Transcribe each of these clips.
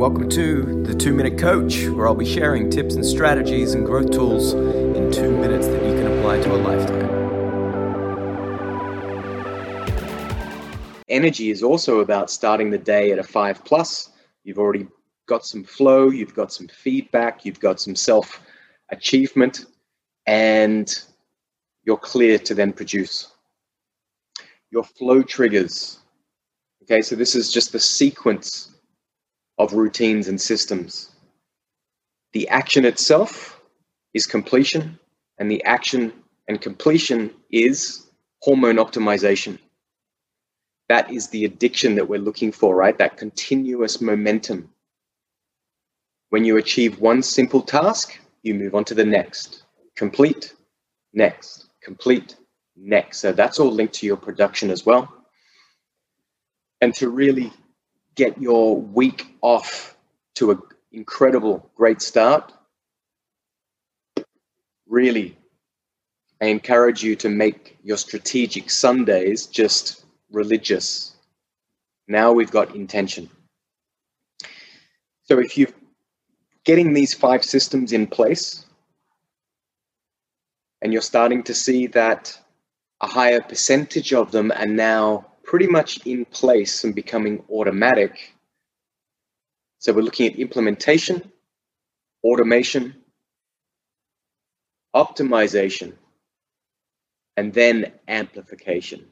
welcome to the Two Minute Coach, where I'll be sharing tips and strategies and growth tools in two minutes that you can apply to a lifetime. Energy is also about starting the day at a five plus. You've already got some flow, you've got some feedback, you've got some self achievement, and you're clear to then produce. Your flow triggers. Okay, so this is just the sequence of routines and systems. The action itself is completion, and the action and completion is hormone optimization. That is the addiction that we're looking for, right? That continuous momentum. When you achieve one simple task, you move on to the next. Complete, next, complete, next. So that's all linked to your production as well. And to really get your week off to an incredible, great start, really, I encourage you to make your strategic Sundays just religious. Now we've got intention. So if you're getting these five systems in place and you're starting to see that a higher percentage of them are now pretty much in place and becoming automatic. So we're looking at implementation, automation, optimization, and then amplification.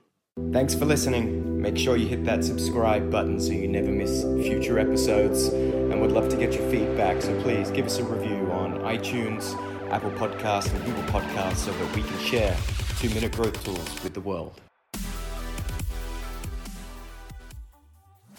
Thanks for listening. Make sure you hit that subscribe button so you never miss future episodes. And we'd love to get your feedback, so please give us a review on iTunes, Apple Podcasts, and Google Podcasts so that we can share two minute growth tools with the world.